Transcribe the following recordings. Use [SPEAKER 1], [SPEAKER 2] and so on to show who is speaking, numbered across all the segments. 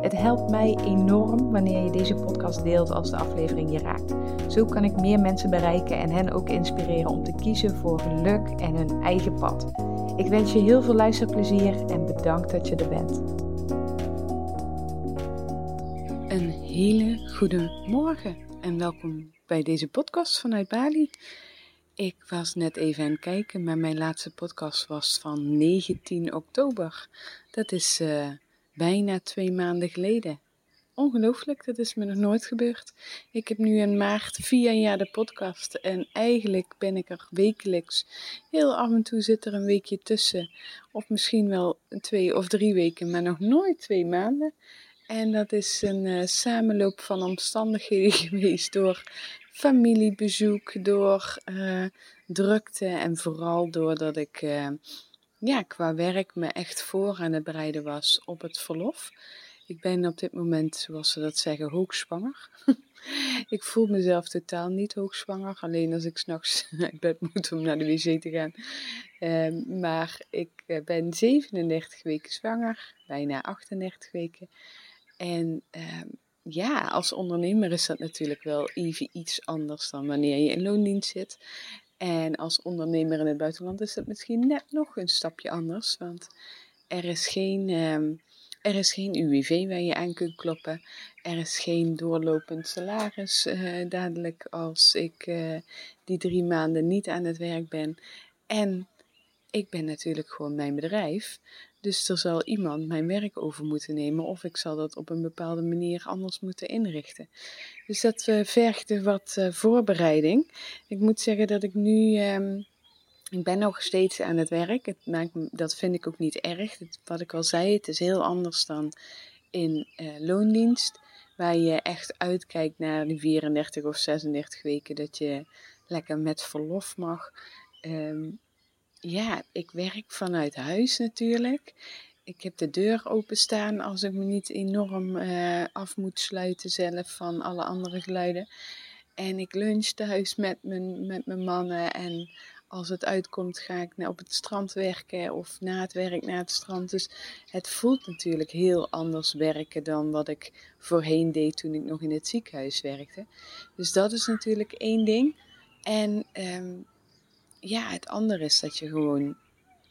[SPEAKER 1] Het helpt mij enorm wanneer je deze podcast deelt als de aflevering je raakt. Zo kan ik meer mensen bereiken en hen ook inspireren om te kiezen voor geluk en hun eigen pad. Ik wens je heel veel luisterplezier en bedankt dat je er bent. Een hele goede morgen en welkom bij deze podcast vanuit Bali. Ik was net even aan het kijken, maar mijn laatste podcast was van 19 oktober. Dat is uh, bijna twee maanden geleden. Ongelooflijk, dat is me nog nooit gebeurd. Ik heb nu in maart vier jaar de podcast en eigenlijk ben ik er wekelijks. Heel af en toe zit er een weekje tussen, of misschien wel twee of drie weken, maar nog nooit twee maanden. En dat is een uh, samenloop van omstandigheden geweest door familiebezoek, door uh, drukte en vooral doordat ik uh, ja, qua werk me echt voor aan het bereiden was op het verlof. Ik ben op dit moment, zoals ze dat zeggen, hoogzwanger. ik voel mezelf totaal niet hoogzwanger, alleen als ik s'nachts uit bed moet om naar de wc te gaan. Um, maar ik eh, ben 37 weken zwanger, bijna 38 weken. En um, ja, als ondernemer is dat natuurlijk wel even iets anders dan wanneer je in loondienst zit. En als ondernemer in het buitenland is dat misschien net nog een stapje anders. Want er is geen, um, er is geen UWV waar je aan kunt kloppen. Er is geen doorlopend salaris uh, dadelijk als ik uh, die drie maanden niet aan het werk ben. En ik ben natuurlijk gewoon mijn bedrijf. Dus er zal iemand mijn werk over moeten nemen of ik zal dat op een bepaalde manier anders moeten inrichten. Dus dat uh, vergde wat uh, voorbereiding. Ik moet zeggen dat ik nu. Um, ik ben nog steeds aan het werk. Het maakt, dat vind ik ook niet erg. Wat ik al zei, het is heel anders dan in uh, loondienst. Waar je echt uitkijkt naar die 34 of 36 weken dat je lekker met verlof mag. Um, ja, ik werk vanuit huis natuurlijk. Ik heb de deur openstaan als ik me niet enorm uh, af moet sluiten zelf van alle andere geluiden. En ik lunch thuis met mijn, met mijn mannen. En als het uitkomt, ga ik op het strand werken of na het werk naar het strand. Dus het voelt natuurlijk heel anders werken dan wat ik voorheen deed toen ik nog in het ziekenhuis werkte. Dus dat is natuurlijk één ding. En um, ja, het andere is dat je gewoon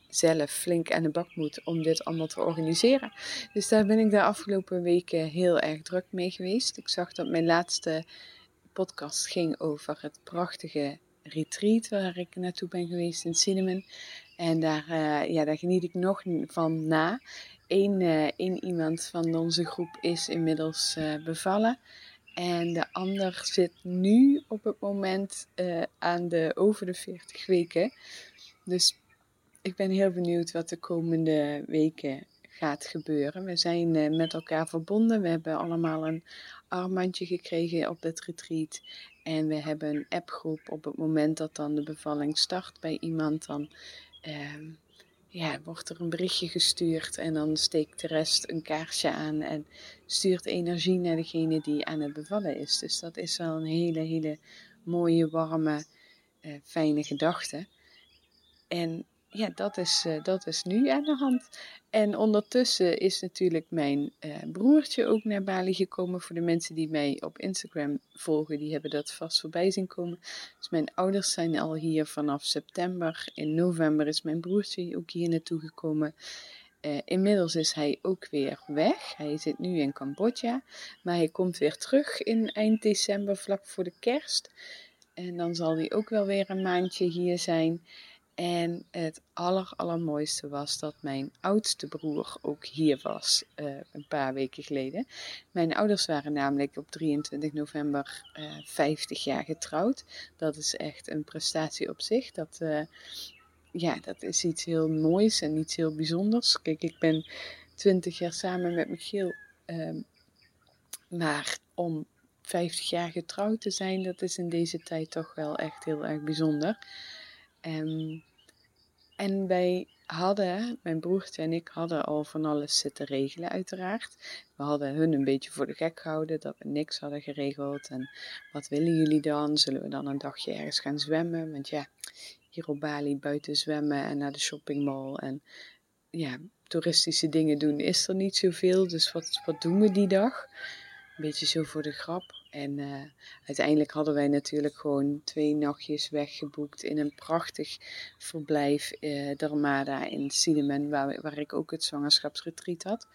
[SPEAKER 1] zelf flink aan de bak moet om dit allemaal te organiseren. Dus daar ben ik de afgelopen weken heel erg druk mee geweest. Ik zag dat mijn laatste podcast ging over het prachtige retreat waar ik naartoe ben geweest in Cinnamon. En daar, uh, ja, daar geniet ik nog van na. Eén, uh, iemand van onze groep is inmiddels uh, bevallen. En de ander zit nu op het moment uh, aan de over de 40 weken. Dus ik ben heel benieuwd wat de komende weken gaat gebeuren. We zijn uh, met elkaar verbonden. We hebben allemaal een armbandje gekregen op het retreat. En we hebben een appgroep op het moment dat dan de bevalling start bij iemand. Dan uh, ja, wordt er een berichtje gestuurd en dan steekt de rest een kaarsje aan en stuurt energie naar degene die aan het bevallen is. Dus dat is wel een hele, hele mooie, warme, uh, fijne gedachte. En ja, dat is, uh, dat is nu aan de hand. En ondertussen is natuurlijk mijn uh, broertje ook naar Bali gekomen. Voor de mensen die mij op Instagram volgen, die hebben dat vast voorbij zien komen. Dus mijn ouders zijn al hier vanaf september. In november is mijn broertje ook hier naartoe gekomen. Uh, inmiddels is hij ook weer weg. Hij zit nu in Cambodja. Maar hij komt weer terug in eind december, vlak voor de kerst. En dan zal hij ook wel weer een maandje hier zijn. En het aller, allermooiste was dat mijn oudste broer ook hier was, uh, een paar weken geleden. Mijn ouders waren namelijk op 23 november uh, eh, 50 jaar getrouwd. Dat is echt een prestatie op zich. Dat, uh, ja, dat is iets heel moois en iets heel bijzonders. Kijk, ik ben 20 jaar samen met Michiel. Ehm, maar om 50 jaar getrouwd te zijn, dat is in deze tijd toch wel echt heel erg bijzonder. Um, en wij hadden, mijn broertje en ik hadden al van alles zitten regelen uiteraard. We hadden hun een beetje voor de gek gehouden dat we niks hadden geregeld. En wat willen jullie dan? Zullen we dan een dagje ergens gaan zwemmen? Want ja, hier op Bali buiten zwemmen en naar de shoppingmall en ja, toeristische dingen doen is er niet zoveel. Dus wat, wat doen we die dag? Een beetje zo voor de grap. En uh, uiteindelijk hadden wij natuurlijk gewoon twee nachtjes weggeboekt in een prachtig verblijf, uh, Dharmada in Sidemen, waar, waar ik ook het zwangerschapsretreat had.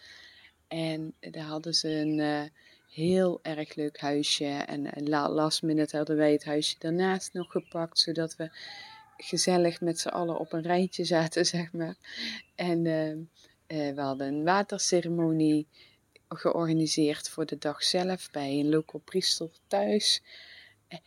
[SPEAKER 1] En daar hadden ze een uh, heel erg leuk huisje. En last minute hadden wij het huisje daarnaast nog gepakt, zodat we gezellig met z'n allen op een rijtje zaten, zeg maar. En we hadden een waterceremonie georganiseerd voor de dag zelf bij een local priester thuis. Eh,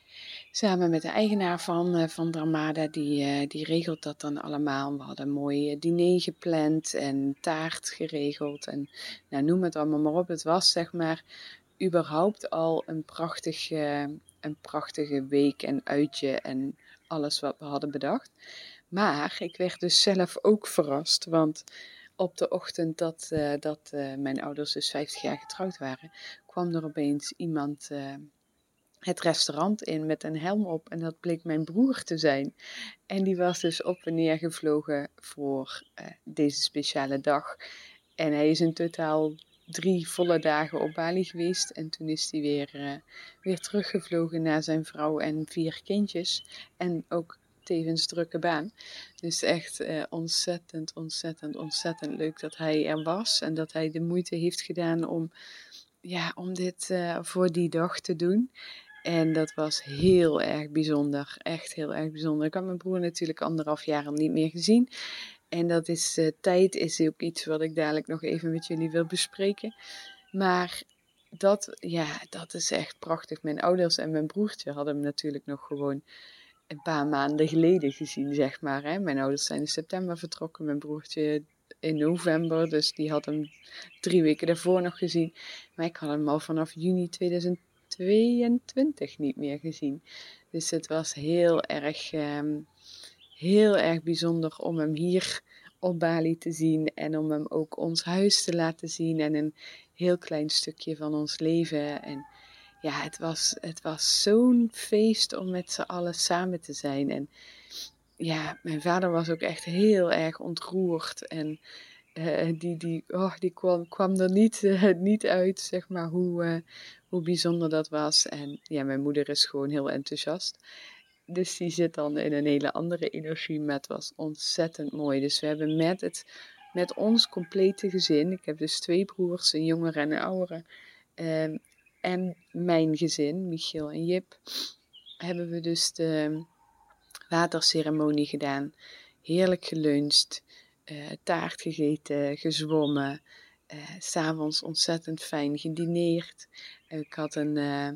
[SPEAKER 1] samen met de eigenaar van, uh, van Dramada, die, uh, die regelt dat dan allemaal. We hadden een mooi diner gepland en taart geregeld. En nou, noem het allemaal maar op. Het was zeg maar überhaupt al een prachtige, een prachtige week en uitje en alles wat we hadden bedacht. Maar ik werd dus zelf ook verrast, want op de ochtend dat, uh, dat uh, mijn ouders dus 50 jaar getrouwd waren, kwam er opeens iemand uh, het restaurant in met een helm op. En dat bleek mijn broer te zijn. En die was dus op en neer gevlogen voor deze speciale dag. En hij is in totaal drie volle dagen op Bali geweest. En toen is hij weer, weer teruggevlogen naar zijn vrouw en vier kindjes. En ook tevens drukke baan. Dus echt eh, ontzettend, ontzettend, ontzettend leuk dat hij er was. En dat hij de moeite heeft gedaan om, ja, om dit uh, voor die dag te doen. En dat was heel erg bijzonder. Echt heel erg bijzonder. Ik had mijn broer natuurlijk anderhalf jaar niet meer gezien. En dat is uh, tijd, is ook iets wat ik dadelijk nog even met jullie wil bespreken. Maar dat, ja, dat is echt prachtig. Mijn ouders en mijn broertje hadden hem natuurlijk nog gewoon een paar maanden geleden gezien, zeg maar. Hè. Mijn ouders zijn in september vertrokken, mijn broertje in november, dus die had hem drie weken daarvoor nog gezien. Maar ik had hem al vanaf juni 2022 niet meer gezien. Dus het was heel erg, ehm, heel erg bijzonder om hem hier op Bali te zien en om hem ook ons huis te laten zien en een heel klein stukje van ons leven. En ja, het was, het was zo'n feest om met z'n allen samen te zijn. En ja, mijn vader was ook echt heel erg ontroerd. En uh, die, die, oh, die kwam, kwam er niet, uh, niet uit, zeg maar, hoe, uh, hoe bijzonder dat was. En ja, mijn moeder is gewoon heel enthousiast. Dus die zit dan in een hele andere energie. Maar het was ontzettend mooi. Dus we hebben met, het, met ons complete gezin, ik heb dus twee broers, een jongere en een oudere. En mijn gezin, Michiel en Jip, hebben we dus de waterceremonie gedaan. Heerlijk geluncht, uh, taart gegeten, gezwommen. Uh, S'avonds ontzettend fijn gedineerd. ik had een, uh,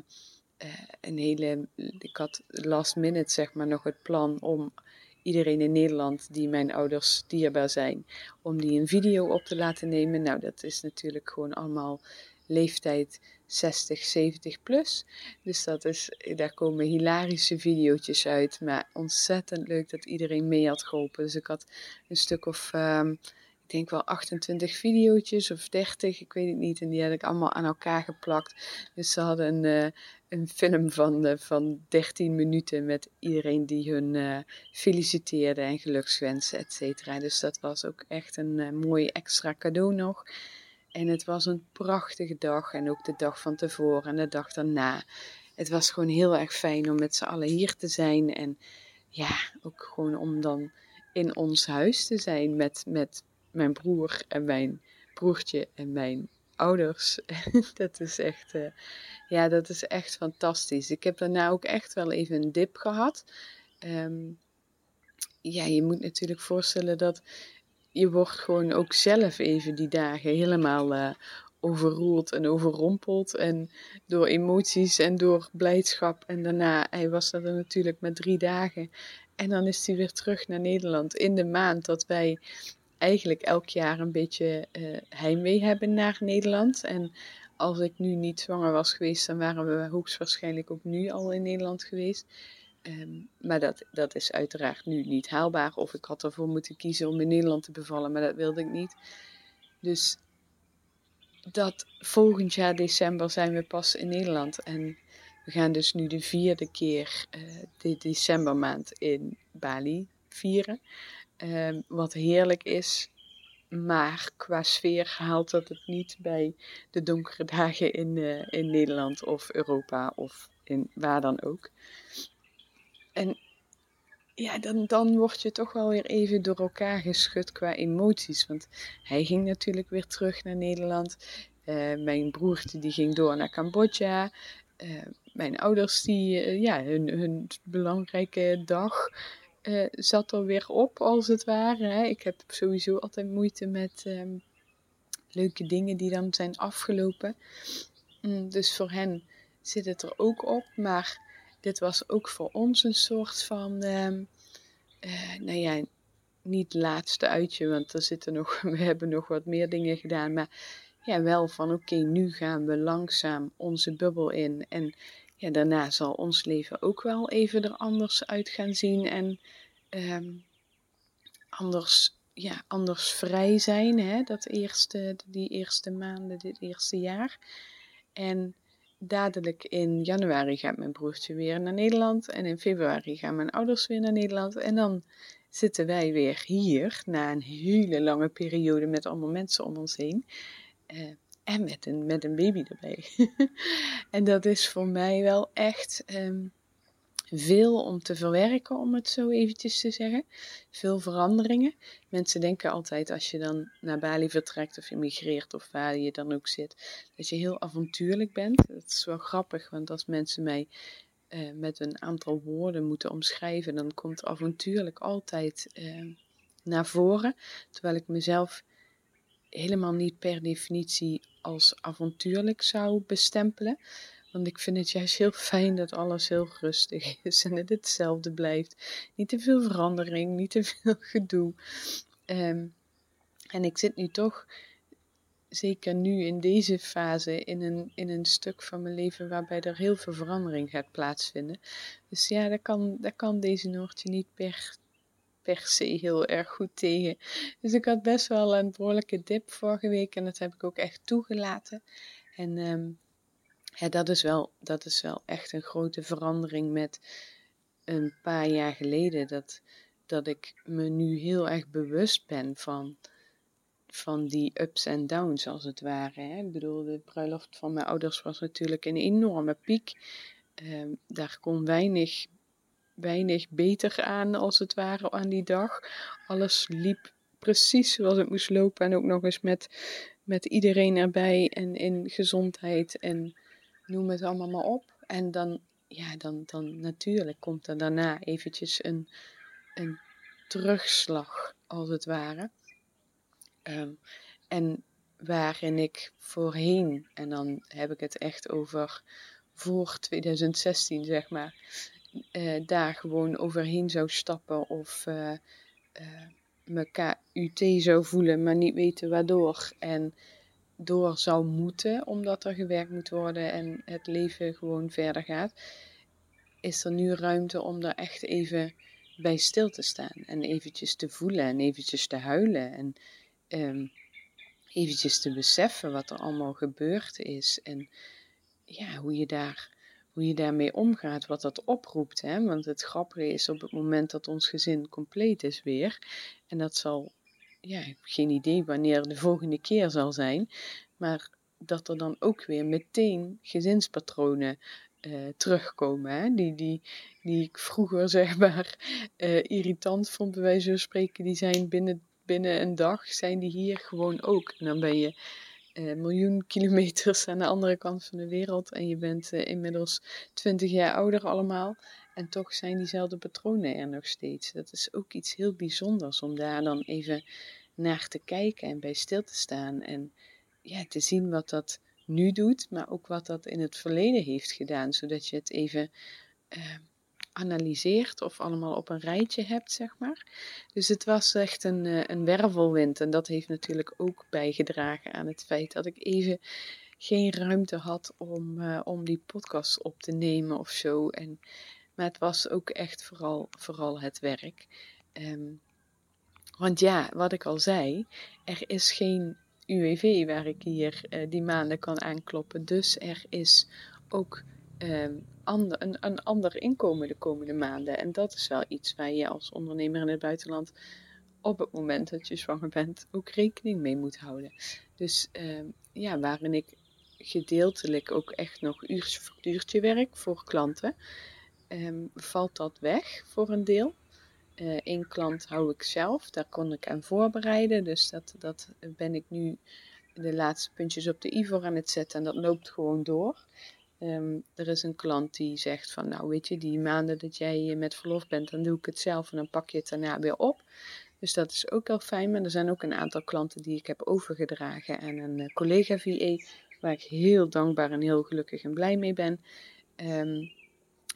[SPEAKER 1] een hele. Ik had last minute zeg maar nog het plan om iedereen in Nederland die mijn ouders dierbaar zijn, om die een video op te laten nemen. Nou, dat is natuurlijk gewoon allemaal leeftijd 60, 70 plus. Dus dat is, daar komen hilarische video's uit. Maar ontzettend leuk dat iedereen mee had geholpen. Dus ik had een stuk of, um, ik denk wel 28 video's of 30, ik weet het niet. En die had ik allemaal aan elkaar geplakt. Dus ze hadden een, uh, een film van, uh, van 13 minuten met iedereen die hun uh, feliciteerde en gelukswensen, et cetera. Dus dat was ook echt een mooi extra cadeau nog. En het was een prachtige dag. En ook de dag van tevoren en de dag daarna. Het was gewoon heel erg fijn om met z'n allen hier te zijn. En ja, ook gewoon om dan in ons huis te zijn met, met mijn broer en mijn broertje en mijn ouders. dat is echt, uh, ja, dat is echt fantastisch. Ik heb daarna ook echt wel even een dip gehad. Um, ja, je moet natuurlijk voorstellen dat je wordt gewoon ook zelf even die dagen helemaal uh, overroeld en overrompeld. En door emoties en door blijdschap. En daarna, hij was er natuurlijk met drie dagen. En dan is hij weer terug naar Nederland in de maand dat wij eigenlijk elk jaar een beetje uh, heimwee hebben naar Nederland. En als ik nu niet zwanger was geweest, dan waren we hoogstwaarschijnlijk ook nu al in Nederland geweest. Ehm, maar dat, dat is uiteraard nu niet haalbaar. Of ik had ervoor moeten kiezen om in Nederland te bevallen, maar dat wilde ik niet. Dus dat volgend jaar december zijn we pas in Nederland. En we gaan dus nu de vierde keer uh, de decembermaand in Bali vieren. Ehm, wat heerlijk is. Maar qua sfeer haalt dat het niet bij de donkere dagen in, uh, in Nederland of Europa of in waar dan ook. En ja, dan, dan word je toch wel weer even door elkaar geschud qua emoties. Want hij ging natuurlijk weer terug naar Nederland. Uh, mijn broertje die ging door naar Cambodja. Uh, mijn ouders die, uh, ja, hun, hun belangrijke dag zat er weer op, als het ware. Hè. Ik heb sowieso altijd moeite met um, leuke dingen die dan zijn afgelopen. Mm, dus voor hen zit het er ook op. Maar dit was ook voor ons een soort van, uh, uh, nou ja, niet laatste uitje, want er zitten nog, we hebben nog wat meer dingen gedaan, maar ja, wel van oké, nu gaan we langzaam onze bubbel in en ja, daarna zal ons leven ook wel even er anders uit gaan zien en um, anders, ja, anders vrij zijn, hè, dat eerste, die eerste maanden, dit eerste jaar. En dadelijk in januari gaat mijn broertje weer naar Nederland. En in februari gaan mijn ouders weer naar Nederland. En dan zitten wij weer hier na een hele lange periode met allemaal mensen om ons heen. Uh, en met een, met een baby erbij. en dat is voor mij wel echt um, veel om te verwerken, om het zo eventjes te zeggen. Veel veranderingen. Mensen denken altijd als je dan naar Bali vertrekt of emigreert of waar je dan ook zit, dat je heel avontuurlijk bent. Dat is wel grappig, want als mensen mij uh, met een aantal woorden moeten omschrijven, dan komt avontuurlijk altijd uh, naar voren. Terwijl ik mezelf helemaal niet per definitie als avontuurlijk zou bestempelen. Want ik vind het juist heel fijn dat alles heel rustig is en het hetzelfde blijft. Niet te veel verandering, niet te veel gedoe. Um, en ik zit nu toch, zeker nu in deze fase, in een, in een stuk van mijn leven waarbij er heel veel verandering gaat plaatsvinden. Dus ja, daar kan, daar kan deze Noortje niet per, per se heel erg goed tegen. Dus ik had best wel een behoorlijke dip vorige week en dat heb ik ook echt toegelaten. En um, ja, dat is, wel, dat is wel echt een grote verandering met een paar jaar geleden. Dat, dat ik me nu heel erg bewust ben van, van die ups en downs, als het ware. Hè. Ik bedoel, de bruiloft van mijn ouders was natuurlijk een enorme piek. Uh, daar kon weinig, weinig beter aan, als het ware, aan die dag. Alles liep precies zoals het moest lopen. En ook nog eens met, met iedereen erbij en in gezondheid en noem het allemaal maar op. En dan, ja, dan, dan natuurlijk komt er daarna eventjes een, een terugslag, als het ware. Um, en waarin ik voorheen, en dan heb ik het echt over voor 2016, zeg maar, uh, daar gewoon overheen zou stappen of uh, me KUT zou voelen, maar niet weten waardoor. En door zou moeten, omdat er gewerkt moet worden en het leven gewoon verder gaat, is er nu ruimte om daar echt even bij stil te staan. En eventjes te voelen en eventjes te huilen. En um, eventjes te beseffen wat er allemaal gebeurd is. En ja, hoe je, daar, hoe je daarmee omgaat, wat dat oproept. Hè? Want het grappige is op het moment dat ons gezin compleet is weer. En dat zal ja, ik heb geen idee wanneer de volgende keer zal zijn. Maar dat er dan ook weer meteen gezinspatronen uh, terugkomen. Hè? Die, die, die ik vroeger zeg maar uh, irritant vond, bij wijze van spreken. Die zijn binnen, binnen een dag, zijn die hier gewoon ook. En dan ben je uh, miljoen kilometers aan de andere kant van de wereld. En je bent inmiddels twintig jaar ouder allemaal. En toch zijn diezelfde patronen er nog steeds. Dat is ook iets heel bijzonders om daar dan even naar te kijken en bij stil te staan. En ja, te zien wat dat nu doet, maar ook wat dat in het verleden heeft gedaan. Zodat je het even uh, analyseert of allemaal op een rijtje hebt, zeg maar. Dus het was echt een, uh, een wervelwind. En dat heeft natuurlijk ook bijgedragen aan het feit dat ik even geen ruimte had om, uh, om die podcast op te nemen of zo. En, maar het was ook echt vooral, vooral het werk. Um, want ja, wat ik al zei, er is geen UWV waar ik hier uh, die maanden kan aankloppen. Dus er is ook um, ander, een, een ander inkomen de komende maanden. En dat is wel iets waar je als ondernemer in het buitenland op het moment dat je zwanger bent ook rekening mee moet houden. Dus uh, ja, waarin ik gedeeltelijk ook echt nog uurtje factuurtje werk voor klanten, um, valt dat weg voor een deel. Eén uh, klant hou ik zelf, daar kon ik aan voorbereiden. Dus dat, dat ben ik nu de laatste puntjes op de i voor aan het zetten en dat loopt gewoon door. Um, er is een klant die zegt van, nou weet je, die maanden dat jij met verlof bent, dan doe ik het zelf en dan pak je het daarna weer op. Dus dat is ook heel fijn. Maar er zijn ook een aantal klanten die ik heb overgedragen aan een uh, collega VA, waar ik heel dankbaar en heel gelukkig en blij mee ben. Um,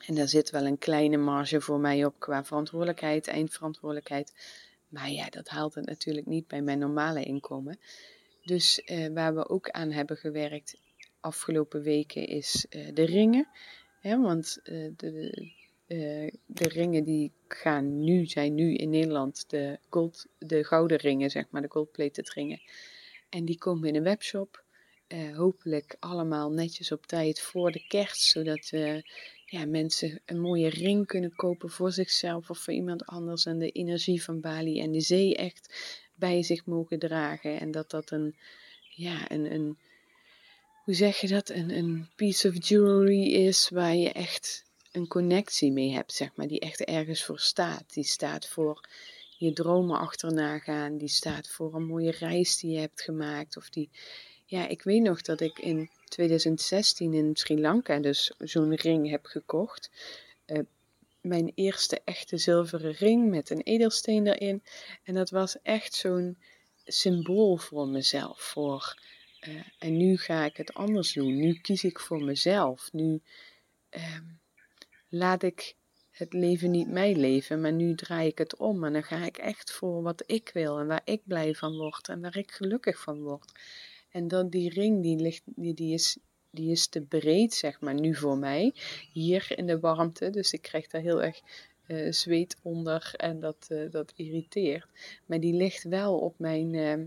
[SPEAKER 1] en daar zit wel een kleine marge voor mij op qua verantwoordelijkheid, eindverantwoordelijkheid. Maar ja, dat haalt het natuurlijk niet bij mijn normale inkomen. Dus uh, waar we ook aan hebben gewerkt afgelopen weken is uh, de ringen. Want uh, de, de ringen die gaan nu, zijn nu in Nederland de, gold, de gouden ringen, zeg maar, de gold-plated ringen. En die komen in een webshop. Hopelijk allemaal netjes op tijd voor de kerst, zodat uh, ja, mensen een mooie ring kunnen kopen voor zichzelf of voor iemand anders. En de energie van Bali en de zee echt bij zich mogen dragen. En dat dat een, ja, een, een hoe zeg je dat, een, een piece of jewelry is waar je echt een connectie mee hebt, zeg maar, die echt ergens voor staat. Die staat voor je dromen achterna gaan, die staat voor een mooie reis die je hebt gemaakt. Of die, ja, ik weet nog dat ik in 2016 in Sri Lanka dus zo'n ring heb gekocht. Uh, mijn eerste echte zilveren ring met een edelsteen erin. En dat was echt zo'n symbool voor mezelf. Voor, uh, en nu ga ik het anders doen. Nu kies ik voor mezelf. Nu, uh, laat ik het leven niet mij leven, maar nu draai ik het om en dan ga ik echt voor wat ik wil en waar ik blij van word en waar ik gelukkig van word. En dan die ring, die, ligt, die, die, is, die is te breed, zeg maar, nu voor mij, hier in de warmte, dus ik krijg daar heel erg uh, zweet onder en dat, uh, dat irriteert. Maar die ligt wel op mijn, uh,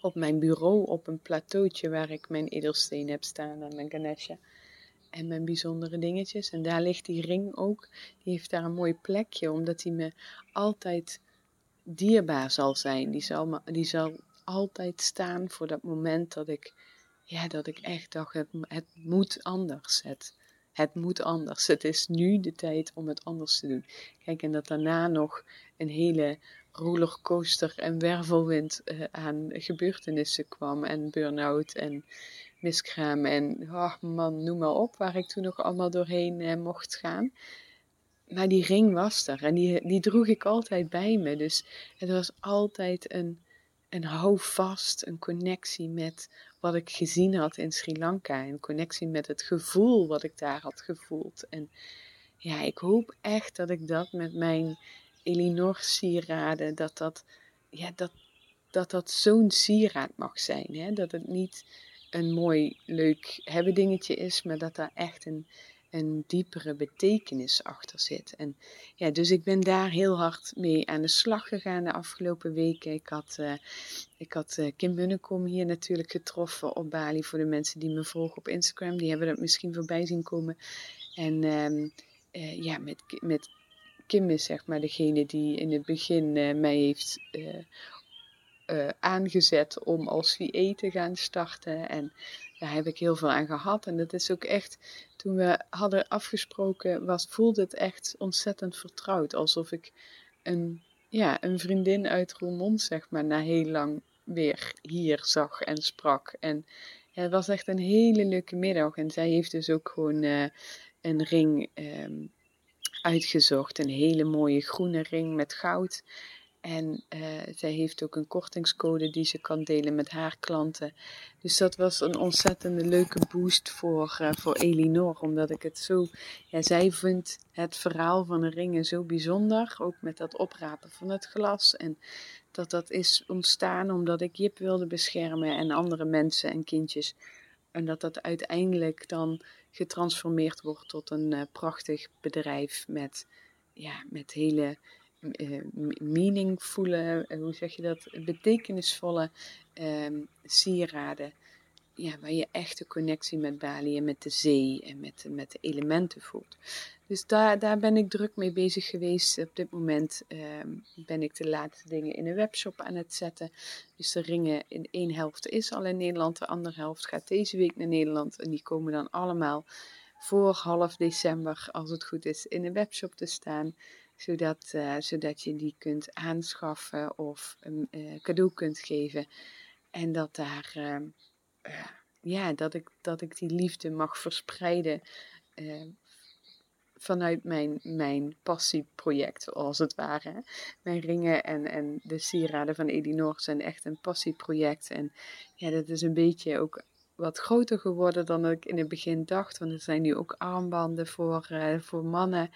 [SPEAKER 1] op mijn bureau, op een plateautje waar ik mijn edelsteen heb staan en mijn Ganesha en mijn bijzondere dingetjes. En daar ligt die ring ook. Die heeft daar een mooi plekje, omdat die me altijd dierbaar zal zijn. Die zal, die zal altijd staan voor dat moment dat ik, ja, dat ik echt dacht, het, het moet anders. Het, het moet anders. Het is nu de tijd om het anders te doen. Kijk, en dat daarna nog een hele rollercoaster en wervelwind uh, aan gebeurtenissen kwam. En burn-out en miskraam en oh man, noem maar op, waar ik toen nog allemaal doorheen eh, mocht gaan. Maar die ring was er en die, die droeg ik altijd bij me. Dus het was altijd een, een houvast, een connectie met wat ik gezien had in Sri Lanka. Een connectie met het gevoel wat ik daar had gevoeld. En ja, ik hoop echt dat ik dat met mijn Elinor sieraden, dat dat, ja, dat, dat, dat zo'n sieraad mag zijn. Hè? Dat het niet een mooi, leuk hebben dingetje is, maar dat daar echt een, een diepere betekenis achter zit. En ja, dus ik ben daar heel hard mee aan de slag gegaan de afgelopen weken. Ik had, uh, ik had uh, Kim Bunnekom hier natuurlijk getroffen op Bali. Voor de mensen die me volgen op Instagram, die hebben dat misschien voorbij zien komen. En um, uh, ja, met, met Kim is zeg maar degene die in het begin mij heeft aangezet om als VA te gaan starten. En daar heb ik heel veel aan gehad. En dat is ook echt, toen we hadden afgesproken, was, voelde het echt ontzettend vertrouwd. Alsof ik een, ja, een vriendin uit Roermond, zeg maar, na heel lang weer hier zag en sprak. En ja, het was echt een hele leuke middag. En zij heeft dus ook gewoon uh, een ring um, uitgezocht. Een hele mooie groene ring met goud. En uh, zij heeft ook een kortingscode die ze kan delen met haar klanten. Dus dat was een ontzettende leuke boost voor, uh, voor Elinor. Omdat ik het zo. Ja, zij vindt het verhaal van de ringen zo bijzonder. Ook met dat oprapen van het glas. En dat dat is ontstaan omdat ik Jip wilde beschermen en andere mensen en kindjes En dat dat uiteindelijk dan getransformeerd wordt tot een uh, prachtig bedrijf met, ja, met hele meaningvolle, hoe zeg je dat, betekenisvolle um, sieraden ja, waar je echt de connectie met Bali en met de zee en met, met de elementen voelt. Dus daar, daar ben ik druk mee bezig geweest. Op dit moment ehm, ben ik de laatste dingen in een webshop aan het zetten. Dus de ringen in één helft is al in Nederland, de andere helft gaat deze week naar Nederland. En die komen dan allemaal voor half december, als het goed is, in een webshop te staan. Zodat, uh, zodat je die kunt aanschaffen of een uh, cadeau kunt geven. En dat daar... Uh, ja, dat ik, dat ik die liefde mag verspreiden vanuit mijn, mijn passieproject, als het ware. Mijn ringen en, en de sieraden van Elinor zijn echt een passieproject. En ja, dat is een beetje ook wat groter geworden dan ik in het begin dacht. Want er zijn nu ook armbanden voor, voor mannen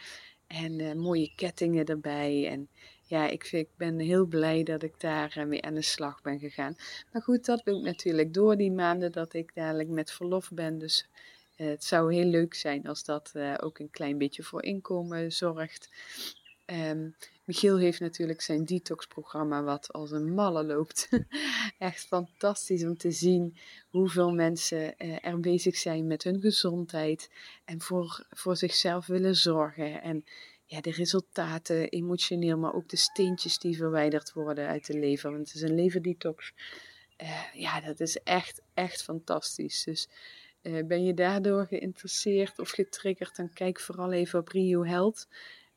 [SPEAKER 1] en uh, mooie kettingen erbij. En ja, ik, ik ben heel blij dat ik daar uh, aan de slag ben gegaan. Maar goed, dat loopt natuurlijk door die maanden dat ik dadelijk met verlof ben. Dus uh, het zou heel leuk zijn als dat ook een klein beetje voor inkomen zorgt. Um, Michiel heeft natuurlijk zijn detox-programma, wat als een malle loopt. Echt fantastisch om te zien hoeveel mensen er bezig zijn met hun gezondheid en voor, voor zichzelf willen zorgen. En ja, de resultaten, emotioneel, maar ook de steentjes die verwijderd worden uit de lever. Want het is een leverdetox. Uh, ja, dat is echt, echt fantastisch. Dus uh, ben je daardoor geïnteresseerd of getriggerd, dan kijk vooral even op Rio Health.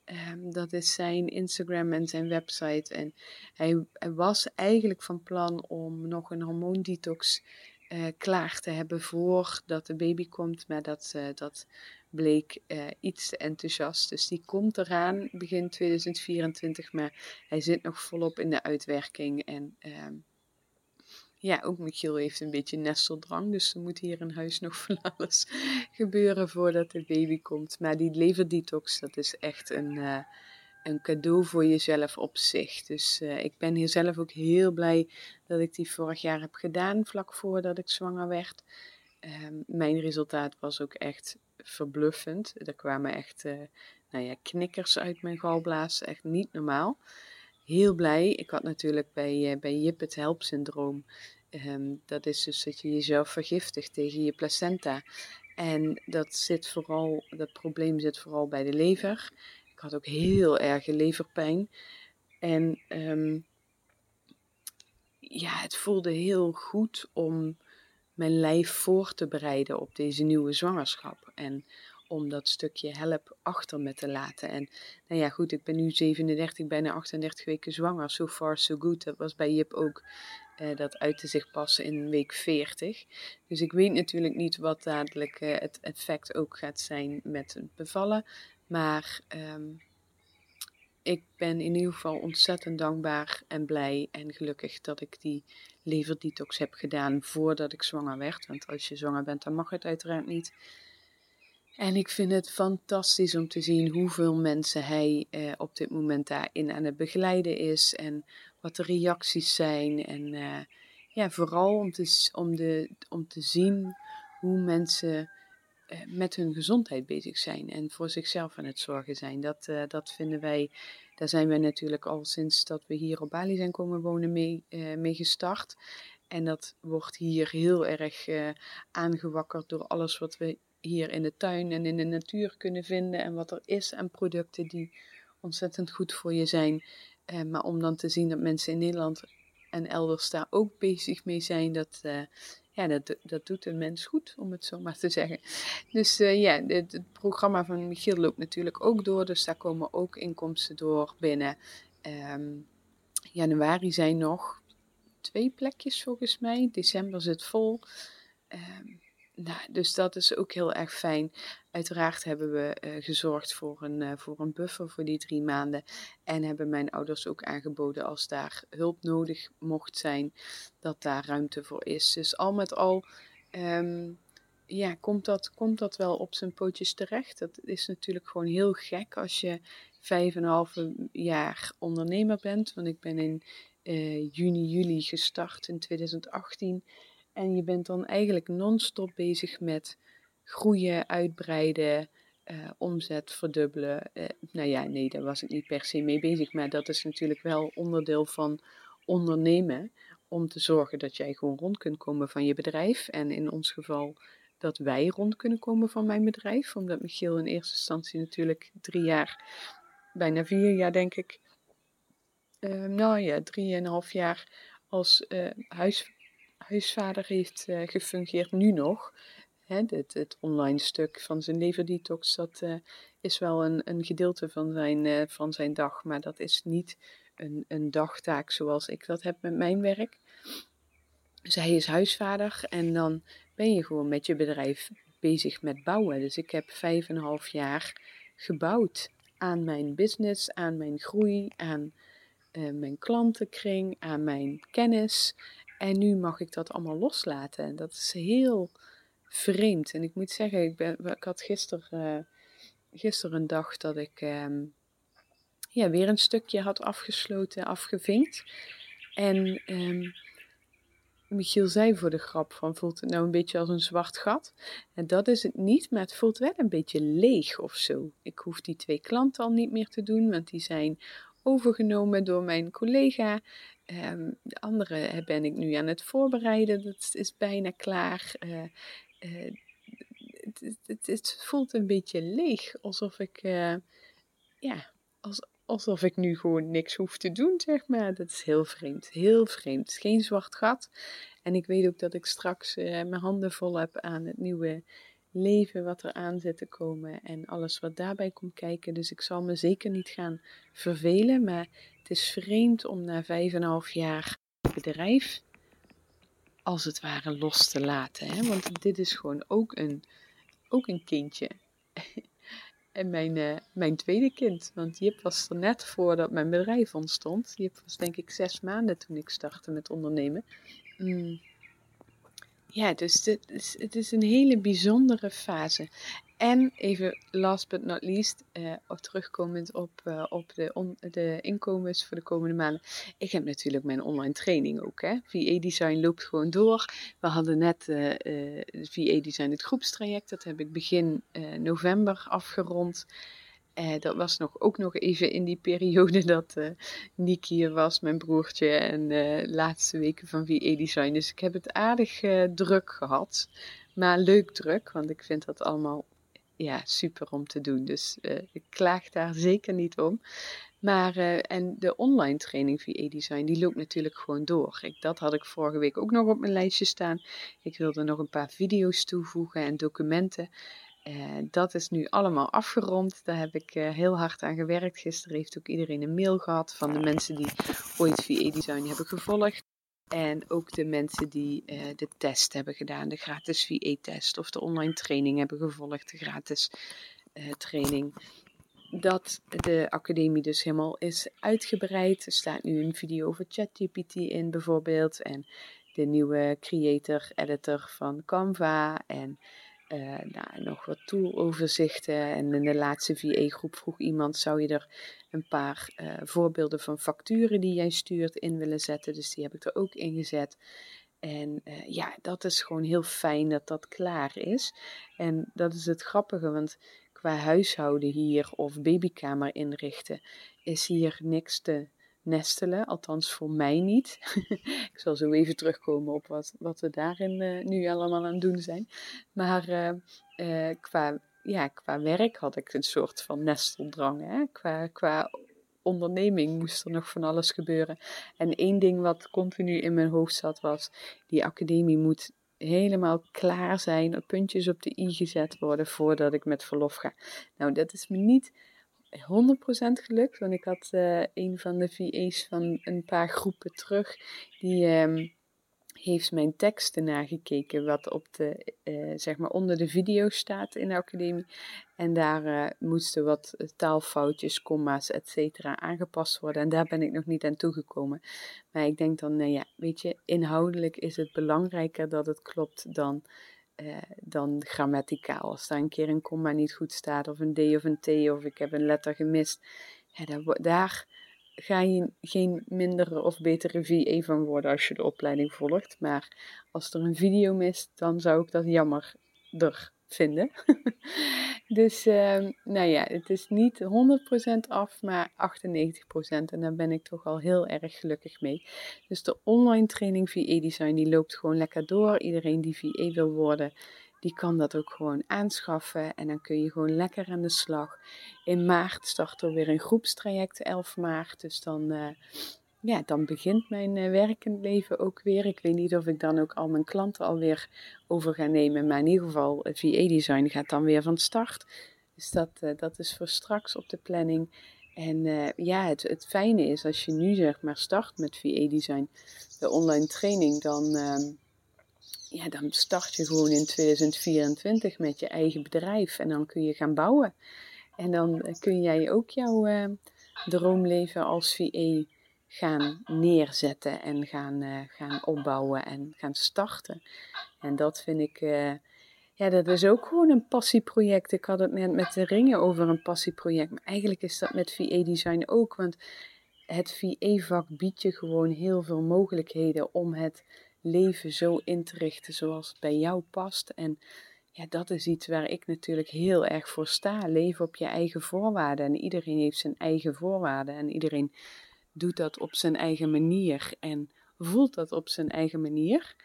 [SPEAKER 1] Um, dat is zijn Instagram en zijn website. En hij, hij, was eigenlijk van plan om nog een hormoondetox uh, klaar te hebben voordat de baby komt. Maar dat, dat bleek uh, iets te enthousiast. Dus die komt eraan begin 2024, maar hij zit nog volop in de uitwerking. En uh, ja, ook Michiel heeft een beetje nesteldrang, dus er moet hier in huis nog van alles gebeuren voordat de baby komt. Maar die leverdetox, dat is echt een, uh, een cadeau voor jezelf op zich. Dus uh, ik ben hier zelf ook heel blij dat ik die vorig jaar heb gedaan, vlak voordat ik zwanger werd. Um, mijn resultaat was ook echt verbluffend. Er kwamen echt uh, nou ja, knikkers uit mijn galblaas, echt niet normaal. Heel blij. Ik had natuurlijk bij, uh, bij Jip het helpsyndroom. Um, dat is dus dat je jezelf vergiftigt tegen je placenta. En dat zit vooral, dat probleem zit vooral bij de lever. Ik had ook heel erge leverpijn. En um, ja, het voelde heel goed om mijn lijf voor te bereiden op deze nieuwe zwangerschap. En om dat stukje help achter me te laten. En nou ja, goed, ik ben nu 37, bijna 38 weken zwanger. So far, so good. Dat was bij Jip ook. Uh, dat uitte zich pas in week 40. Dus ik weet natuurlijk niet wat dadelijk uh, het effect ook gaat zijn met het bevallen. Maar um, ik ben in ieder geval ontzettend dankbaar en blij en gelukkig dat ik die leverdetox heb gedaan voordat ik zwanger werd. Want als je zwanger bent, dan mag het uiteraard niet. En ik vind het fantastisch om te zien hoeveel mensen hij eh, op dit moment daarin aan het begeleiden is. En wat de reacties zijn. En uh, ja, vooral om te, om, de, om te zien hoe mensen uh, met hun gezondheid bezig zijn. En voor zichzelf aan het zorgen zijn. Dat, uh, dat vinden wij, daar zijn wij natuurlijk al sinds dat we hier op Bali zijn komen wonen mee, mee gestart. En dat wordt hier heel erg aangewakkerd door alles wat we hier in de tuin en in de natuur kunnen vinden en wat er is aan producten die ontzettend goed voor je zijn. Eh, maar om dan te zien dat mensen in Nederland en elders daar ook bezig mee zijn, dat, uh, ja, dat, dat doet een mens goed, om het zo maar te zeggen. Dus uh, ja, het, programma van Michiel loopt natuurlijk ook door, dus daar komen ook inkomsten door binnen. Um, januari zijn nog twee plekjes volgens mij, december zit vol. Um, nou, dus dat is ook heel erg fijn. Uiteraard hebben we uh, gezorgd voor een, uh, voor een buffer voor die drie maanden. En hebben mijn ouders ook aangeboden als daar hulp nodig mocht zijn, dat daar ruimte voor is. Dus al met al um, ja, komt, dat, komt dat wel op zijn pootjes terecht. Dat is natuurlijk gewoon heel gek als je vijf en een half jaar ondernemer bent. Want ik ben in uh, juni, juli gestart in 2018. En je bent dan eigenlijk non-stop bezig met groeien, uitbreiden, uh, omzet verdubbelen. Uh, nou ja, nee, daar was ik niet per se mee bezig. Maar dat is natuurlijk wel onderdeel van ondernemen. Om te zorgen dat jij gewoon rond kunt komen van je bedrijf. En in ons geval dat wij rond kunnen komen van mijn bedrijf. Omdat Michiel in eerste instantie natuurlijk drie jaar, bijna vier jaar denk ik. Uh, nou ja, drieënhalf jaar als huis, huisvader heeft gefungeerd, nu nog hè, het, het, online stuk van zijn leverdetox, dat uh, is wel een, een gedeelte van zijn, uh, van zijn dag. Maar dat is niet een, een dagtaak zoals ik dat heb met mijn werk. Dus hij is huisvader en dan ben je gewoon met je bedrijf bezig met bouwen. Dus ik heb vijf en een half jaar gebouwd aan mijn business, aan mijn groei, aan uh, mijn klantenkring, aan mijn kennis. En nu mag ik dat allemaal loslaten. En dat is heel vreemd. En ik moet zeggen, ik, ben, ik had gisteren, gisteren een dag dat ik um, ja, weer een stukje had afgesloten, afgevinkt. En um, Michiel zei voor de grap van voelt het nou een beetje als een zwart gat? En dat is het niet, maar het voelt wel een beetje leeg of zo. Ik hoef die twee klanten al niet meer te doen, want die zijn overgenomen door mijn collega. Um, de andere ben ik nu aan het voorbereiden, dat is bijna klaar. Uh, uh, het, voelt een beetje leeg, alsof ik, ja, als, alsof ik nu gewoon niks hoef te doen, zeg maar. Dat is heel vreemd, heel vreemd. Geen zwart gat. En ik weet ook dat ik straks mijn handen vol heb aan het nieuwe leven wat er aan zit te komen en alles wat daarbij komt kijken. Dus ik zal me zeker niet gaan vervelen, maar het is vreemd om na vijf en een half jaar bedrijf als het ware los te laten. Hè? Want dit is gewoon ook een, ook een kindje. en mijn, uh, mijn tweede kind. Want Jip was er net voordat mijn bedrijf ontstond. Jip was denk ik zes maanden toen ik startte met ondernemen. Mm. Ja, dus is, het is een hele bijzondere fase. En even last but not least, uh, terugkomend op, uh, op de, de inkomens voor de komende maanden. Ik heb natuurlijk mijn online training ook. Hè. VA Design loopt gewoon door. We hadden net uh, VA Design het groepstraject. Dat heb ik begin november afgerond. Uh, dat was nog, ook nog even in die periode dat uh, Nick hier was, mijn broertje, en de uh, laatste weken van VA Design. Dus ik heb het aardig druk gehad. Maar leuk druk, want ik vind dat allemaal ja, super om te doen. Dus ik klaag daar zeker niet om. Maar, en de online training VA Design, die loopt natuurlijk gewoon door. Ik, dat had ik vorige week ook nog op mijn lijstje staan. Ik wilde nog een paar video's toevoegen en documenten. Uh, dat is nu allemaal afgerond. Daar heb ik uh, heel hard aan gewerkt. Gisteren heeft ook iedereen een mail gehad van de mensen die ooit VA Design hebben gevolgd. En ook de mensen die uh, de test hebben gedaan, de gratis VA-test of de online training hebben gevolgd, de gratis training. Dat de academie dus helemaal is uitgebreid. Er staat nu een video over ChatGPT in bijvoorbeeld. En de nieuwe creator editor van Canva. En uh, nog wat tooloverzichten. En in de laatste VA-groep vroeg iemand: zou je er een paar uh, voorbeelden van facturen die jij stuurt in willen zetten? Dus die heb ik er ook in gezet. En uh, ja, dat is gewoon heel fijn dat dat klaar is. En dat is het grappige, want qua huishouden hier of babykamer inrichten is hier niks te nestelen. Althans voor mij niet. ik zal zo even terugkomen op wat, wat we daarin uh, nu allemaal aan het doen zijn. Maar uh, uh, qua, ja, qua werk had ik een soort van nesteldrang. Hè? Qua, qua onderneming moest er nog van alles gebeuren. En één ding wat continu in mijn hoofd zat was: die academie moet helemaal klaar zijn, puntjes op de i gezet worden voordat ik met verlof ga. Nou, dat is me niet 100% gelukt. Want ik had uh, een van de VA's van een paar groepen terug. Die um, heeft mijn teksten nagekeken. Wat op de, uh, zeg maar onder de video staat in de academie. En daar uh, moesten wat taalfoutjes, comma's, etc. aangepast worden. En daar ben ik nog niet aan toegekomen. Maar ik denk dan, nou ja, weet je, inhoudelijk is het belangrijker dat het klopt dan uh, dan grammaticaal. Als daar een keer een komma niet goed staat, of een D of een T, of ik heb een letter gemist, daar, ga je geen mindere of betere VA van worden als je de opleiding volgt. Maar als er een video mist, dan zou ik dat jammerder vinden. dus uh, nou ja, het is niet 100% af, maar 98%. En daar ben ik toch al heel erg gelukkig mee. Dus de online training VA Design die loopt gewoon lekker door. Iedereen die VA wil worden, die kan dat ook gewoon aanschaffen. En dan kun je gewoon lekker aan de slag. In maart start er weer een groepstraject, 11 maart. Dus dan, uh, ja, dan begint mijn uh, werkend leven ook weer. Ik weet niet of ik dan ook al mijn klanten alweer over ga nemen. Maar in ieder geval, VA-design gaat dan weer van start. Dus dat, uh, dat is voor straks op de planning. En ja, het, het fijne is als je nu zeg maar start met VA-design, de online training, dan ehm, ja, dan start je gewoon in 2024 met je eigen bedrijf en dan kun je gaan bouwen. En dan kun jij ook jouw uh, droomleven als VA gaan neerzetten en gaan, uh, gaan opbouwen en gaan starten. En dat vind ik, uh, ja, dat is ook gewoon een passieproject. Ik had het net met de ringen over een passieproject, maar eigenlijk is dat met VA Design ook, want het VA-vak biedt je gewoon heel veel mogelijkheden om het leven zo in te richten zoals het bij jou past. En ja, dat is iets waar ik natuurlijk heel erg voor sta. Leven op je eigen voorwaarden. En iedereen heeft zijn eigen voorwaarden. En iedereen doet dat op zijn eigen manier. En voelt dat op zijn eigen manier.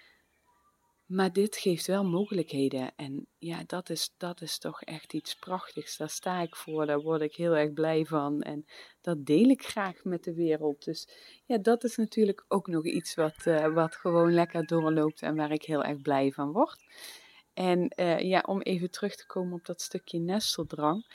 [SPEAKER 1] Maar dit geeft wel mogelijkheden. En ja, dat is, dat is toch echt iets prachtigs. Daar sta ik voor. Daar word ik heel erg blij van. En dat deel ik graag met de wereld. Dus ja, dat is natuurlijk ook nog iets wat, uh, wat gewoon lekker doorloopt. En waar ik heel erg blij van word. En uh, ja, om even terug te komen op dat stukje nesteldrang.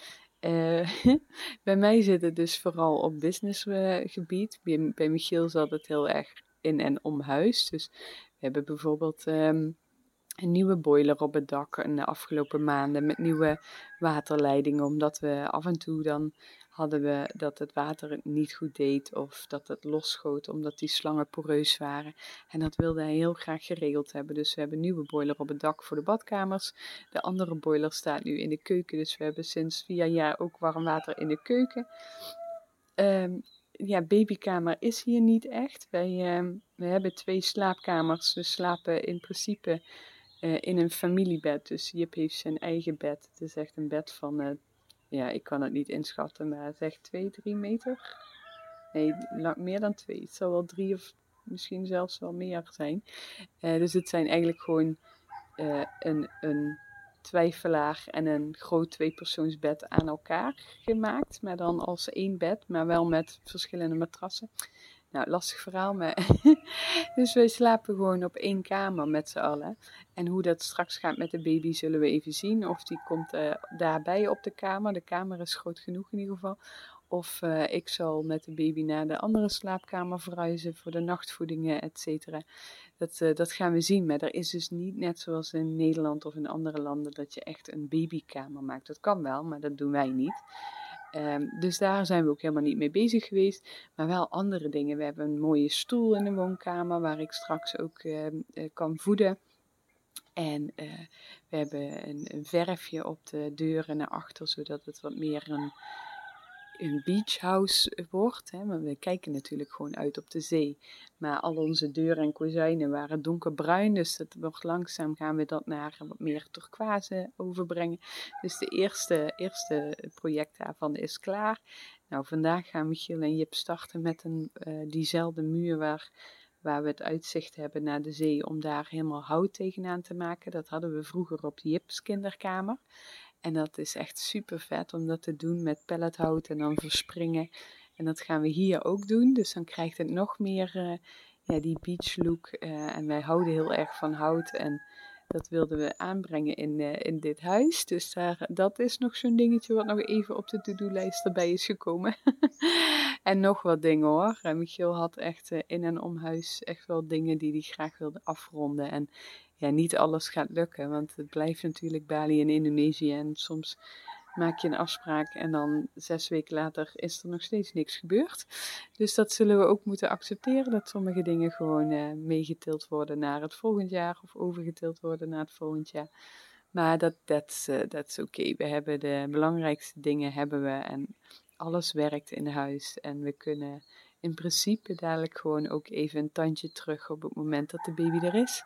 [SPEAKER 1] Uh, bij mij zit het dus vooral op businessgebied. Bij, bij Michiel zat het heel erg in en om huis. Dus we hebben bijvoorbeeld um, een nieuwe boiler op het dak in de afgelopen maanden met nieuwe waterleidingen, omdat we af en toe dan hadden we dat het water het niet goed deed of dat het losschoot omdat die slangen poreus waren. En dat wilde hij heel graag geregeld hebben. Dus we hebben een nieuwe boiler op het dak voor de badkamers. De andere boiler staat nu in de keuken, dus we hebben sinds vier jaar ook warm water in de keuken. Um, ja, babykamer is hier niet echt. Wij um, we hebben twee slaapkamers. We slapen in principe uh, in een familiebed. Dus Jip heeft zijn eigen bed. Het is echt een bed van, uh, ja, ik kan het niet inschatten, maar echt 2, 3 meter. Nee, meer dan twee. Het zal wel drie of misschien zelfs wel meer zijn. Uh, dus het zijn eigenlijk gewoon een, een twijfelaar en een groot tweepersoonsbed aan elkaar gemaakt. Maar dan als één bed, maar wel met verschillende matrassen. Nou, lastig verhaal, maar. dus wij slapen gewoon op één kamer met z'n allen. En hoe dat straks gaat met de baby zullen we even zien. Of die komt uh, daarbij op de kamer. De kamer is groot genoeg in ieder geval. Of uh, ik zal met de baby naar de andere slaapkamer verhuizen voor de nachtvoedingen, et cetera. Dat, uh, dat gaan we zien. Maar er is dus niet net zoals in Nederland of in andere landen dat je echt een babykamer maakt. Dat kan wel, maar dat doen wij niet. Um, dus daar zijn we ook helemaal niet mee bezig geweest. Maar wel andere dingen. We hebben een mooie stoel in de woonkamer waar ik straks ook uh, uh, kan voeden. En uh, we hebben een, een, verfje op de deuren naar achter, zodat het wat meer een een beachhouse wordt. Hè, maar we kijken natuurlijk gewoon uit op de zee. Maar al onze deuren en kozijnen waren donkerbruin. Dus dat wordt langzaam gaan we dat naar wat meer turquoise overbrengen. Dus de eerste, eerste project daarvan is klaar. Nou, vandaag gaan Michiel en Jip starten met een, uh, diezelfde muur waar, waar we het uitzicht hebben naar de zee. Om daar helemaal hout tegenaan te maken. Dat hadden we vroeger op Jips kinderkamer. En dat is echt super vet om dat te doen met pellethout en dan verspringen. En dat gaan we hier ook doen. Dus dan krijgt het nog meer uh, ja, die beach look. Uh, en wij houden heel erg van hout. En dat wilden we aanbrengen in, uh, in dit huis. Dus daar, dat is nog zo'n dingetje wat nog even op de to-do-lijst erbij is gekomen. en nog wat dingen hoor. Michiel had echt in en om huis echt wel dingen die hij graag wilde afronden. En ja, niet alles gaat lukken. Want het blijft natuurlijk Bali in Indonesië. En soms maak je een afspraak en dan zes weken later is er nog steeds niks gebeurd. Dus dat zullen we ook moeten accepteren. Dat sommige dingen gewoon uh, meegetild worden naar het volgend jaar. Of overgetild worden naar het volgend jaar. Maar dat is uh, oké. We hebben de belangrijkste dingen hebben we. En alles werkt in huis. En we kunnen in principe dadelijk gewoon ook even een tandje terug op het moment dat de baby er is.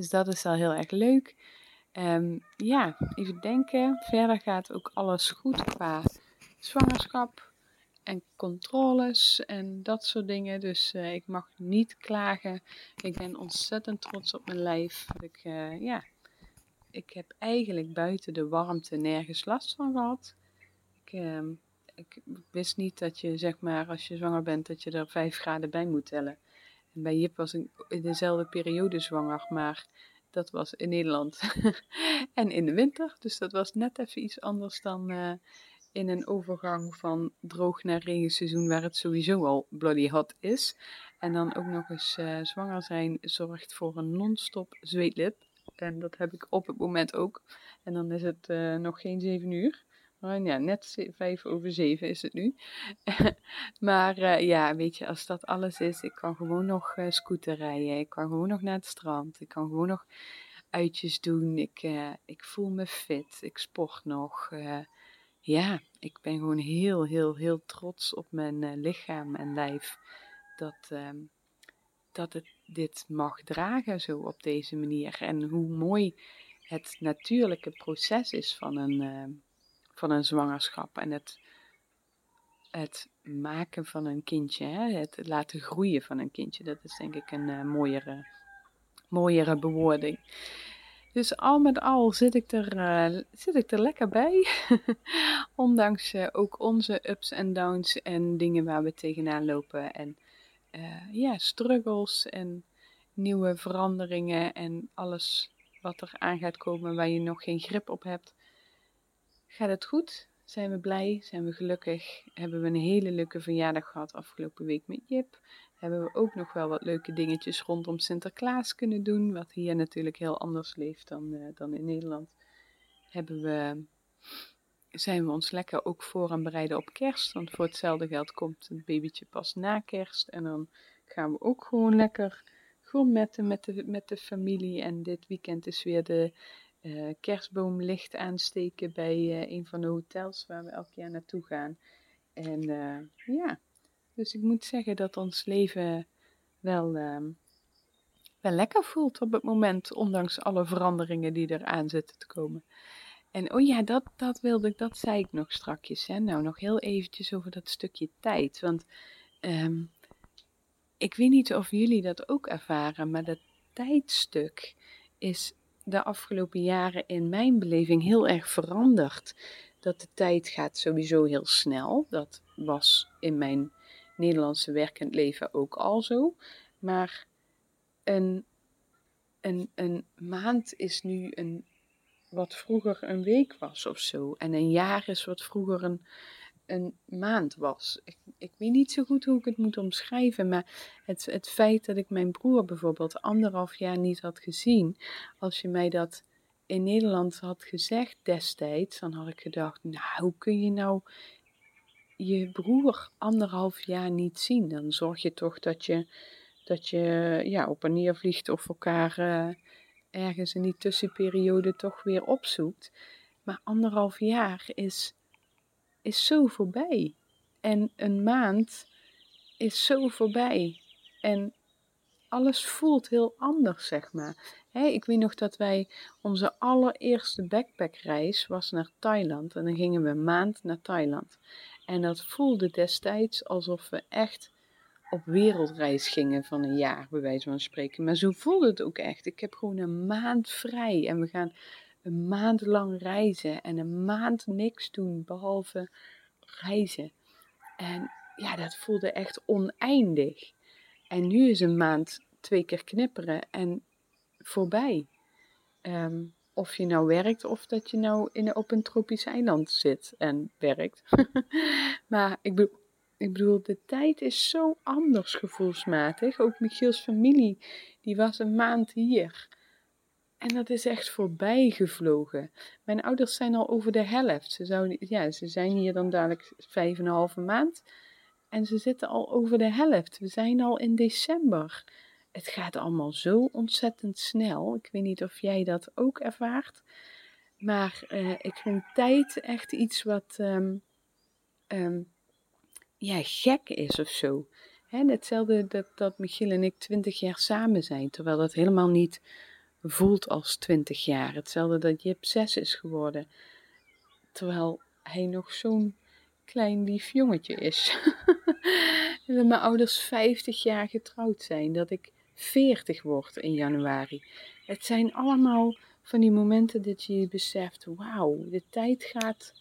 [SPEAKER 1] Dus dat is al heel erg leuk. Um, ja, even denken. Verder gaat ook alles goed qua zwangerschap en controles en dat soort dingen. Dus uh, ik mag niet klagen. Ik ben ontzettend trots op mijn lijf. Ik, uh, ja, ik heb eigenlijk buiten de warmte nergens last van gehad. Ik, uh, ik wist niet dat je, zeg maar, als je zwanger bent, dat je er 5 graden bij moet tellen. En bij Jip was ik in dezelfde periode zwanger, maar dat was in Nederland en in de winter. Dus dat was net even iets anders dan uh, in een overgang van droog naar regenseizoen, waar het sowieso al bloody hot is. En dan ook nog eens uh, zwanger zijn zorgt voor een non-stop zweetlip. En dat heb ik op het moment ook. En dan is het uh, nog geen 7 uur. Ja, net vijf over zeven is het nu. maar uh, ja, weet je, als dat alles is, ik kan gewoon nog uh, scooter rijden. Ik kan gewoon nog naar het strand. Ik kan gewoon nog uitjes doen. Ik, uh, ik voel me fit. Ik sport nog. ja, ik ben gewoon heel, heel, heel trots op mijn lichaam en lijf. Dat, ehm, dat het dit mag dragen zo op deze manier. En hoe mooi het natuurlijke proces is van een van een zwangerschap en het, het maken van een kindje, hè? het laten groeien van een kindje. Dat is denk ik een uh, mooiere, mooiere bewoording. Dus al met al zit ik er, uh, zit ik er lekker bij. Ondanks uh, ook onze ups en downs en dingen waar we tegenaan lopen. En ja, struggles en nieuwe veranderingen en alles wat er aan gaat komen waar je nog geen grip op hebt. Gaat het goed? Zijn we blij? Zijn we gelukkig? Hebben we een hele leuke verjaardag gehad afgelopen week met Jip? Hebben we ook nog wel wat leuke dingetjes rondom Sinterklaas kunnen doen, wat hier natuurlijk heel anders leeft dan, uh, dan in Nederland. Hebben we, zijn we ons lekker ook voor aan bereiden op kerst, want voor hetzelfde geld komt het babytje pas na kerst en dan gaan we ook gewoon lekker gourmetten met de, met de familie. En dit weekend is weer de uh, kerstboomlicht aansteken bij uh, een van de hotels waar we elk jaar naartoe gaan. En uh, ja, dus ik moet zeggen dat ons leven wel, ehm, wel lekker voelt op het moment, ondanks alle veranderingen die er aan zitten te komen. En oh ja, dat, dat wilde ik, dat zei ik nog strakjes. Hè? Nou, nog heel eventjes over dat stukje tijd. Want um, ik weet niet of jullie dat ook ervaren, maar dat tijdstuk is de afgelopen jaren in mijn beleving heel erg veranderd. Dat de tijd gaat sowieso heel snel. Dat was in mijn Nederlandse werkend leven ook al zo. Maar een, een, een maand is nu een, wat vroeger een week was of zo. En een jaar is wat vroeger een, een maand was. Ik, ik weet niet zo goed hoe ik het moet omschrijven, maar het, het feit dat ik mijn broer bijvoorbeeld anderhalf jaar niet had gezien, als je mij dat in Nederland had gezegd destijds, dan had ik gedacht, nou, hoe kun je nou je broer anderhalf jaar niet zien? Dan zorg je toch dat je, dat je ja, op en neer vliegt of elkaar uh, ergens in die tussenperiode toch weer opzoekt. Maar anderhalf jaar is is zo voorbij. En een maand is zo voorbij. En alles voelt heel anders, zeg maar. ik weet nog dat wij onze allereerste backpackreis was naar Thailand. En dan gingen we een maand naar Thailand. En dat voelde destijds alsof we echt op wereldreis gingen van een jaar, bij wijze van spreken. Maar zo voelde het ook echt. Ik heb gewoon een maand vrij en we gaan een maand lang reizen en een maand niks doen behalve reizen. En ja, dat voelde echt oneindig. En nu is een maand twee keer knipperen en voorbij. Ehm, of je nou werkt of dat je nou in, op een tropisch eiland zit en werkt. maar ik bedoel, ik bedoel, de tijd is zo anders gevoelsmatig. Ook Michiels familie, die was een maand hier. En dat is echt voorbij gevlogen. Mijn ouders zijn al over de helft. Ze, zouden, ja, ze zijn hier dan dadelijk vijf en een halve maand. En ze zitten al over de helft. We zijn al in december. Het gaat allemaal zo ontzettend snel. Ik weet niet of jij dat ook ervaart. Maar uh, ik vind tijd echt iets wat, um, ehm, ja, gek is of zo. Hè, hetzelfde dat, dat Michiel en ik twintig jaar samen zijn, terwijl dat helemaal niet voelt als twintig jaar. Hetzelfde dat Jip zes is geworden, terwijl hij nog zo'n klein lief jongetje is. dat mijn ouders 50 jaar getrouwd zijn, dat ik 40 word in januari. Het zijn allemaal van die momenten dat je beseft, wauw, de tijd gaat,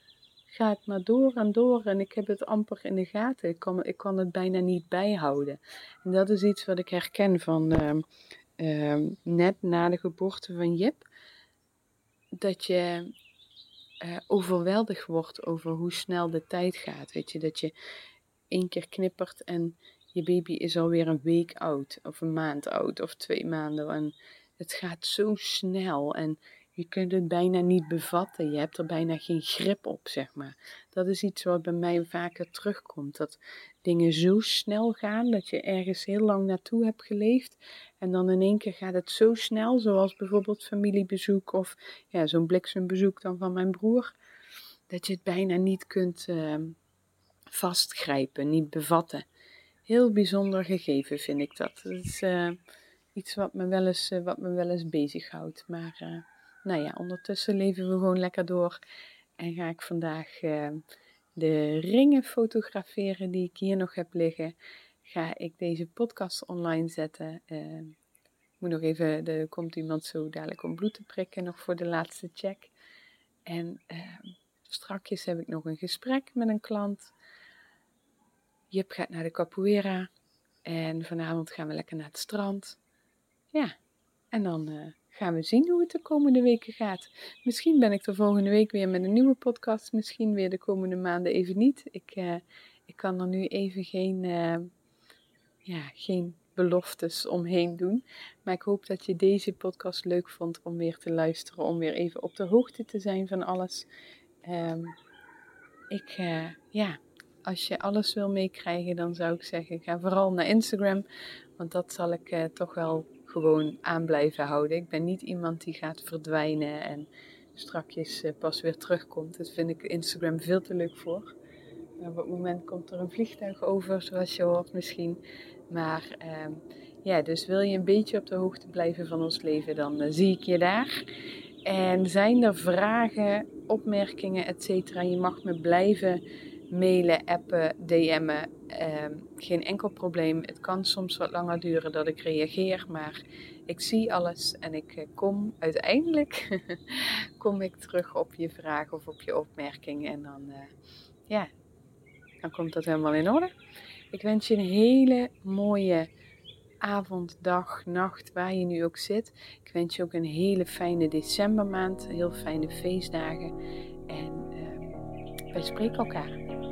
[SPEAKER 1] gaat maar door en door en ik heb het amper in de gaten. Ik kan, ik het bijna niet bijhouden. En dat is iets wat ik herken van ehm, ehm, net na de geboorte van Jip. Dat je uh, overweldigd wordt over hoe snel de tijd gaat. Weet je, dat je één keer knippert en je baby is alweer een week oud, of een maand oud, of twee maanden. En het gaat zo snel en je kunt het bijna niet bevatten. Je hebt er bijna geen grip op, zeg maar. Dat is iets wat bij mij vaker terugkomt. Dat dingen zo snel gaan dat je ergens heel lang naartoe hebt geleefd. En dan in één keer gaat het zo snel, zoals bijvoorbeeld familiebezoek of ja, zo'n bliksembezoek dan van mijn broer. Dat je het bijna niet kunt uh, vastgrijpen, niet bevatten. Heel bijzonder gegeven vind ik dat. Dat is uh, iets wat me wel eens, uh, wat me wel eens bezighoudt. Maar eh, nou ja, ondertussen leven we gewoon lekker door. En ga ik vandaag uh, de ringen fotograferen die ik hier nog heb liggen. Ga ik deze podcast online zetten. Uh, moet nog even, er komt iemand zo dadelijk om bloed te prikken, nog voor de laatste check. En uh, strakjes heb ik nog een gesprek met een klant. Jip gaat naar de capoeira. En vanavond gaan we lekker naar het strand. Ja, en dan uh, gaan we zien hoe het de komende weken gaat. Misschien ben ik er volgende week weer met een nieuwe podcast. Misschien weer de komende maanden even niet. Ik, uh, ik kan er nu even geen, uh, ja, geen beloftes omheen doen. Maar ik hoop dat je deze podcast leuk vond om weer te luisteren. Om weer even op de hoogte te zijn van alles. Um, ik, uh, ja, als je alles wil meekrijgen, dan zou ik zeggen: ga vooral naar Instagram. Want dat zal ik toch wel gewoon aan blijven houden. Ik ben niet iemand die gaat verdwijnen en strakjes uh, pas weer terugkomt. Dat vind ik Instagram veel te leuk voor. op het moment komt er een vliegtuig over, zoals je hoort misschien. Maar uh, ja, dus wil je een beetje op de hoogte blijven van ons leven, dan uh, zie ik je daar. En zijn er vragen, opmerkingen, etc. Je mag me blijven mailen, appen, DM'en. Ehm, geen enkel probleem. Het kan soms wat langer duren dat ik reageer, maar ik zie alles en ik eh, kom uiteindelijk kom ik terug op je vraag of op je opmerking. En dan, uh, ja, dan komt dat helemaal in orde. Ik wens je een hele mooie avond, dag, nacht, waar je nu ook zit. Ik wens je ook een hele fijne decembermaand, heel fijne feestdagen. En uh, wij spreken elkaar.